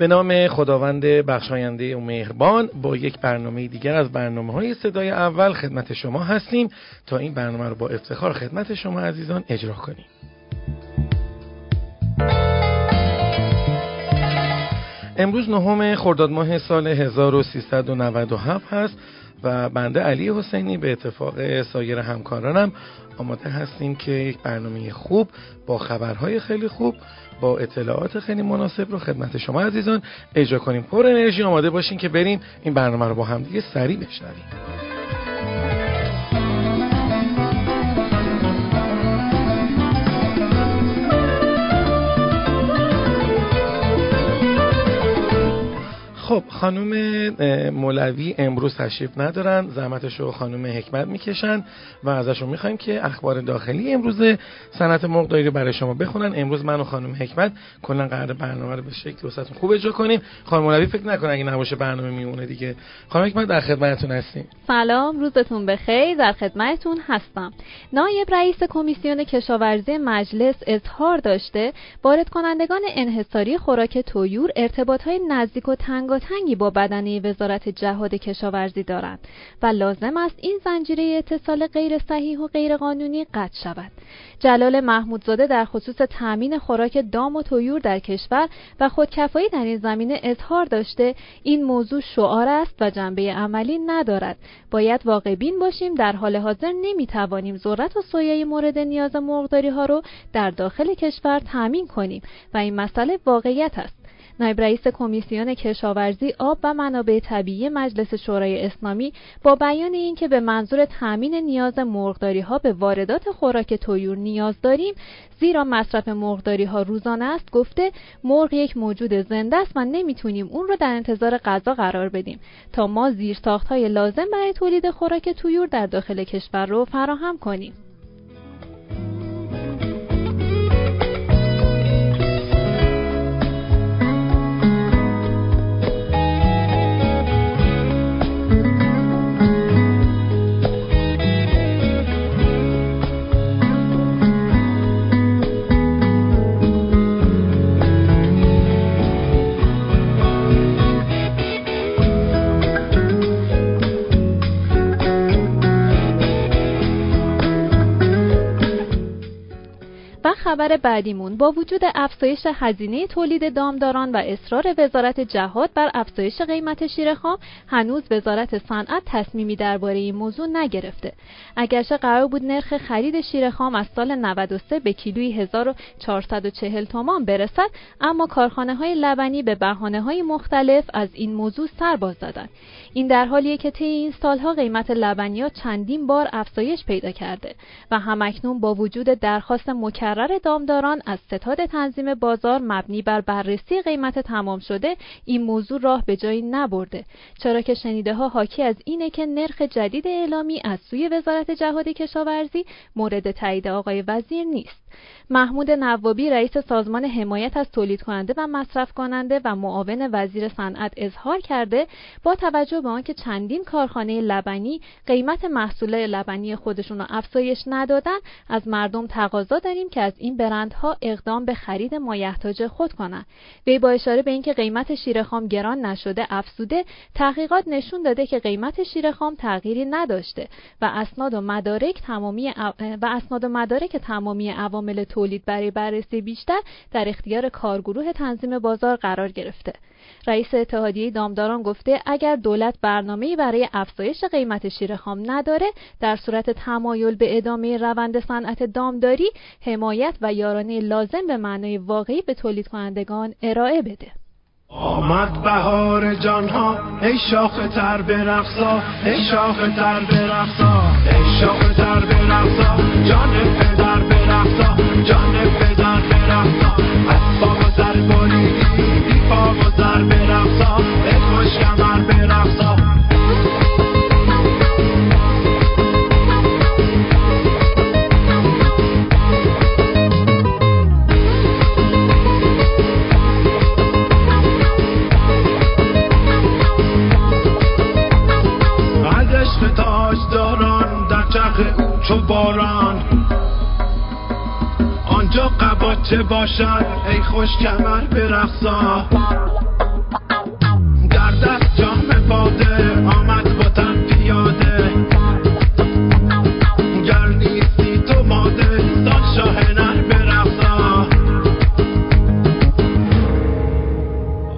به نام خداوند بخشاینده و مهربان با یک برنامه دیگر از برنامه های صدای اول خدمت شما هستیم. تا این برنامه رو با افتخار خدمت شما عزیزان اجرا کنیم. امروز نهم خرداد ماه سال 1397 هست. و بنده علی حسینی به اتفاق سایر همکارانم آماده هستیم که یک برنامه خوب با خبرهای خیلی خوب با اطلاعات خیلی مناسب رو خدمت شما عزیزان اجرا کنیم. پر انرژی آماده باشین که بریم این برنامه رو با هم دیگه سریع بشنویم. خب خانم مولوی امروز تشریف ندارن. زحمتش رو خانم حکمت می‌کشن و ازشون می‌خوایم که اخبار داخلی امروز صنعت مرغداری رو برای شما بخونن. امروز من و خانم حکمت کلا قرار برنامه رو به شکل وسطتون خوب اجرا کنیم. خانم مولوی فکر نکنه اگه نباشه برنامه میمونه دیگه. خانم حکمت در خدمتتون هستیم. سلام روزتون بخیر. در خدمتتون هستم. نایب رئیس کمیسیون کشاورزی مجلس اظهار داشته وارد کنندگان انحصاری خوراک تویور ارتباط نزدیک و تنگ تنگی با بدنه وزارت جهاد کشاورزی دارند و لازم است این زنجیره اتصال غیر صحیح و غیر قانونی قطع شود. جلال محمودزاده در خصوص تأمین خوراک دام و تویور در کشور و خودکفایی در این زمینه اظهار داشته این موضوع شعار است و جنبه عملی ندارد. باید واقع بین باشیم در حال حاضر نمی‌توانیم ذرت و سویه مورد نیاز مرغداری ها رو در داخل کشور تأمین کنیم و این مسئله واقعیت است. نایب رئیس کمیسیون کشاورزی آب و منابع طبیعی مجلس شورای اسلامی با بیان اینکه به منظور تأمین نیاز مرغداری ها به واردات خوراک تویور نیاز داریم زیرا مصرف مرغداری ها روزانه است گفته مرغ یک موجود زنده است و نمی‌تونیم اون رو در انتظار غذا قرار بدیم. تا ما زیرساخت های لازم برای تولید خوراک تویور در داخل کشور رو فراهم کنیم. خبر بعدیمون. با وجود افزایش هزینه تولید دامداران و اصرار وزارت جهاد بر افزایش قیمت شیر خام هنوز وزارت صنعت تصمیمی درباره این موضوع نگرفته. اگرچه قرار بود نرخ خرید شیر خام از سال 93 به کیلوی 1440 تومان برسد اما کارخانه های لبنی به بهانه های مختلف از این موضوع سر باز زدند این در حالیه که طی این سالها قیمت لبنیات چندین بار افزایش پیدا کرده و همکنون با وجود درخواست مکرر دامداران از ستاد تنظیم بازار مبنی بر بررسی قیمت تمام شده این موضوع راه به جایی نبرده. چرا که شنیده ها حاکی از اینه که نرخ جدید اعلامی از سوی وزارت جهاد کشاورزی مورد تایید آقای وزیر نیست. محمود نوابی رئیس سازمان حمایت از تولید کننده و مصرف کننده و معاون وزیر صنعت اظهار کرده با توجه به آنکه چندین کارخانه لبنی قیمت محصول لبنی خودشون را افزایش ندادن از مردم تقاضا داریم که از این برندها اقدام به خرید مایحتاج خود کنند. وی با اشاره به اینکه قیمت شیر خام گران نشده افزوده تحقیقات نشون داده که قیمت شیر خام تغییری نداشته و اسناد و مدارک تمامی و اسناد و مدارک تمامی عوامل تولید برای بررسی بیشتر در اختیار کارگروه تنظیم بازار قرار گرفته. رئیس اتحادیه دامداران گفته اگر دولت برنامه‌ای برای افزایش قیمت شیر خام نداره در صورت تمایل به ادامه روند صنعت دامداری حمایت و یارانه لازم به معنای واقعی به تولید کنندگان ارائه بده. آمد بهار جانها ای شاخ تر برقصا ای شاخ تر برقصا ای شاخ قباچه باشد؟ ای خوش کمر برقصا. باده آمد وطن پیاده. گر نیستی تو ماده سال شاه نر برقصا.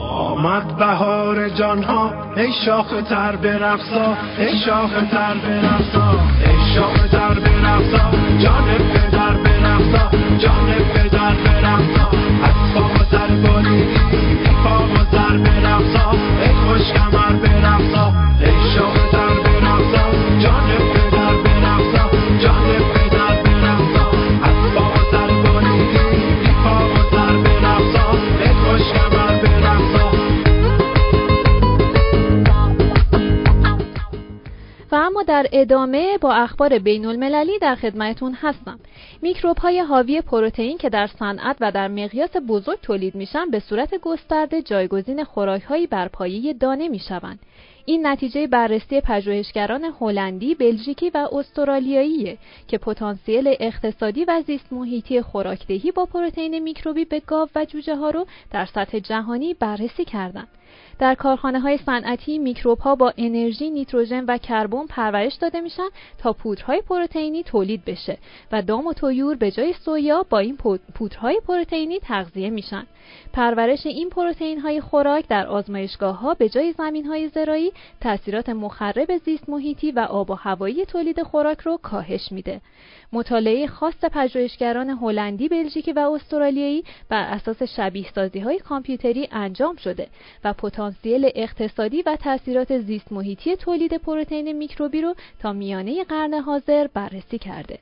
آمد بهار جانها ای شاخ تر برقصا. ای شاخ تر برقصا. ای شاخ تر برقصا. جان پدر برقصا. جان پدر برقصا اما در ادامه با اخبار بین المللی در خدمتون هستم. میکروب های حاوی پروتئین که در صنعت و در مقیاس بزرگ تولید میشن به صورت گسترده جایگزین خوراک هایی بر پایه دانه می‌شوند. این نتیجه بررسی پژوهشگران هلندی، بلژیکی و استرالیاییه که پتانسیل اقتصادی و زیست محیطی خوراکدهی با پروتئین میکروبی به گاو و جوجه ها رو در سطح جهانی بررسی کردند. در کارخانه های صنعتی میکروب ها با انرژی نیتروژن و کربن پرورش داده میشن تا پودرهای پروتئینی تولید بشه و دام و تویور به جای سویا با این پودرهای پروتئینی تغذیه میشن. پرورش این پروتئین های خوراک در آزمایشگاه ها به جای زمین های زراعی تاثیرات مخرب زیست محیطی و آب و هوایی تولید خوراک رو کاهش میده. مطالعه خاص پژوهشگران هلندی، بلژیکی و استرالیایی بر اساس شبیه سازی های کامپیوتری انجام شده و پتانسیل اقتصادی و تاثیرات زیست محیطی تولید پروتئین میکروبی رو تا میانه قرن حاضر بررسی کرده.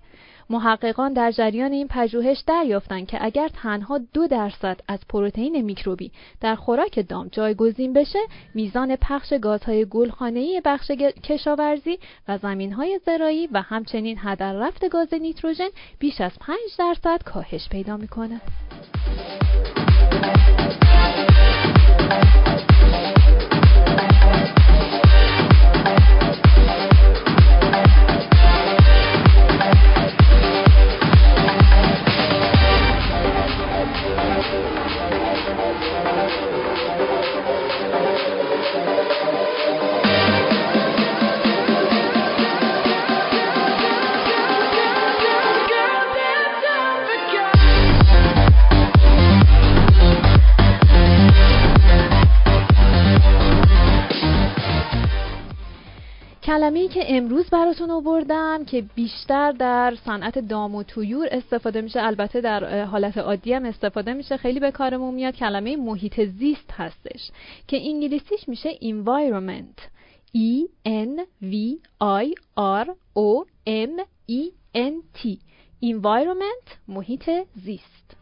محققان در جریان این پژوهش دریافتند که اگر تنها دو درصد از پروتئین میکروبی در خوراک دام جایگزین بشه میزان پخش گازهای گلخانه‌ای بخش کشاورزی و زمینهای زراعی و همچنین هدر رفت گاز نیتروژن بیش از 5 درصد کاهش پیدا می‌کنه کلمه ای که امروز براتون آوردم که بیشتر در صنعت دام و تویور استفاده میشه. البته در حالت عادی هم استفاده میشه. خیلی به کارمون میاد. کلمه محیط زیست هستش که انگلیسیش میشه environment. E N V I R O M E N T. Environment محیط زیست.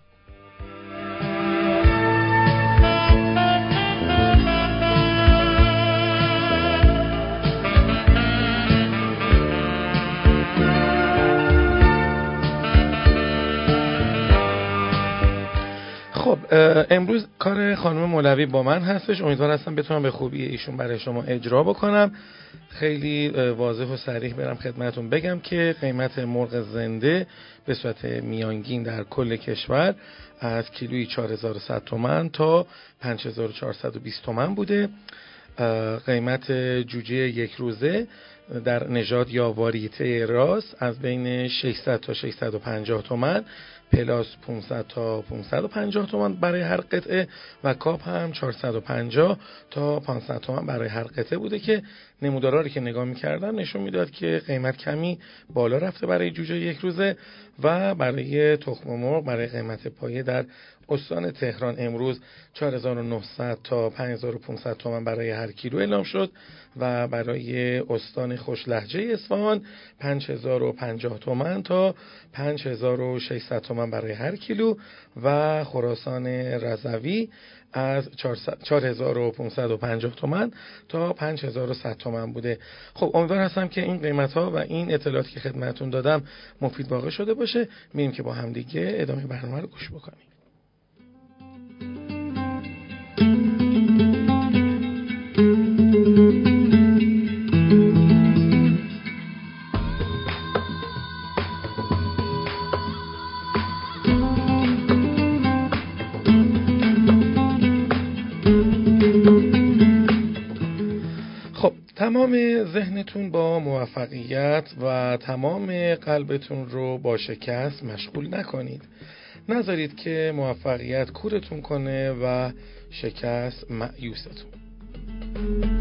امروز کار خانم مولوی با من هستش. امیدوار هستم بتونم به خوبی ایشون برای شما اجرا بکنم. خیلی واضح و صریح برم خدمتون بگم که قیمت مرغ زنده به صورت میانگین در کل کشور از کیلوی 4100 تومن تا 5420 تومن بوده. قیمت جوجه یک روزه در نژاد یا واریته راس از بین 600 تا 650 تومن پلاس 500 تا 550 تومان برای هر قطعه و کاپ هم 450 تا 500 تومان برای هر قطعه بوده که نمودارا که نگاه می‌کردم نشون می‌داد که قیمت کمی بالا رفته برای جوجه یک روزه و برای تخم مرغ برای قیمت پایه در استان تهران امروز 4900 تا 5500 تومان برای هر کیلو اعلام شد و برای استان خوش لحجه اصفهان 5050 تومان تا 5600 تومان برای هر کیلو و خراسان رضوی از 4550 تومن تا 5100 تومن بوده. خب امیدوار هستم که این قیمت ها و این اطلاعاتی که خدمتون دادم مفید واقع شده باشه. میریم که با همدیگه ادامه برنامه رو گوش بکنیم. تمام ذهنتون با موفقیت و تمام قلبتون رو با شکست مشغول نکنید. نذارید که موفقیت کورتون کنه و شکست معیوستون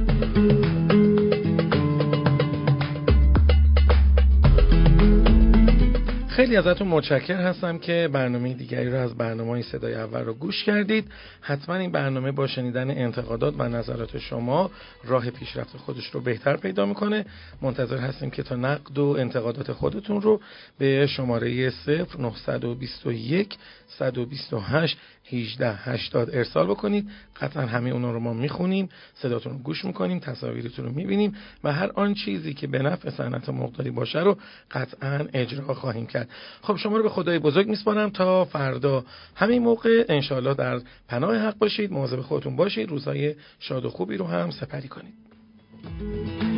خیلی ازتون متشکر هستم که برنامه دیگری رو از برنامه صدای اول رو گوش کردید. حتما این برنامه با شنیدن انتقادات و نظرات شما راه پیشرفت خودش رو بهتر پیدا می‌کنه. منتظر هستیم که تا نقد و انتقادات خودتون رو به شماره 0921 128 18 80 ارسال بکنید. قطعا همه اونا رو ما می‌خونیم صداتون رو گوش می‌کنیم تصاویرتون رو می‌بینیم و هر آن چیزی که به نفع صنعت مقداری باشه رو قطعا اجرا خواهیم کرد. خب شما رو به خدای بزرگ میسپارم تا فردا همین موقع. انشالله در پناه حق باشید مواظب خودتون باشید. روزهای شاد و خوبی رو هم سپری کنید.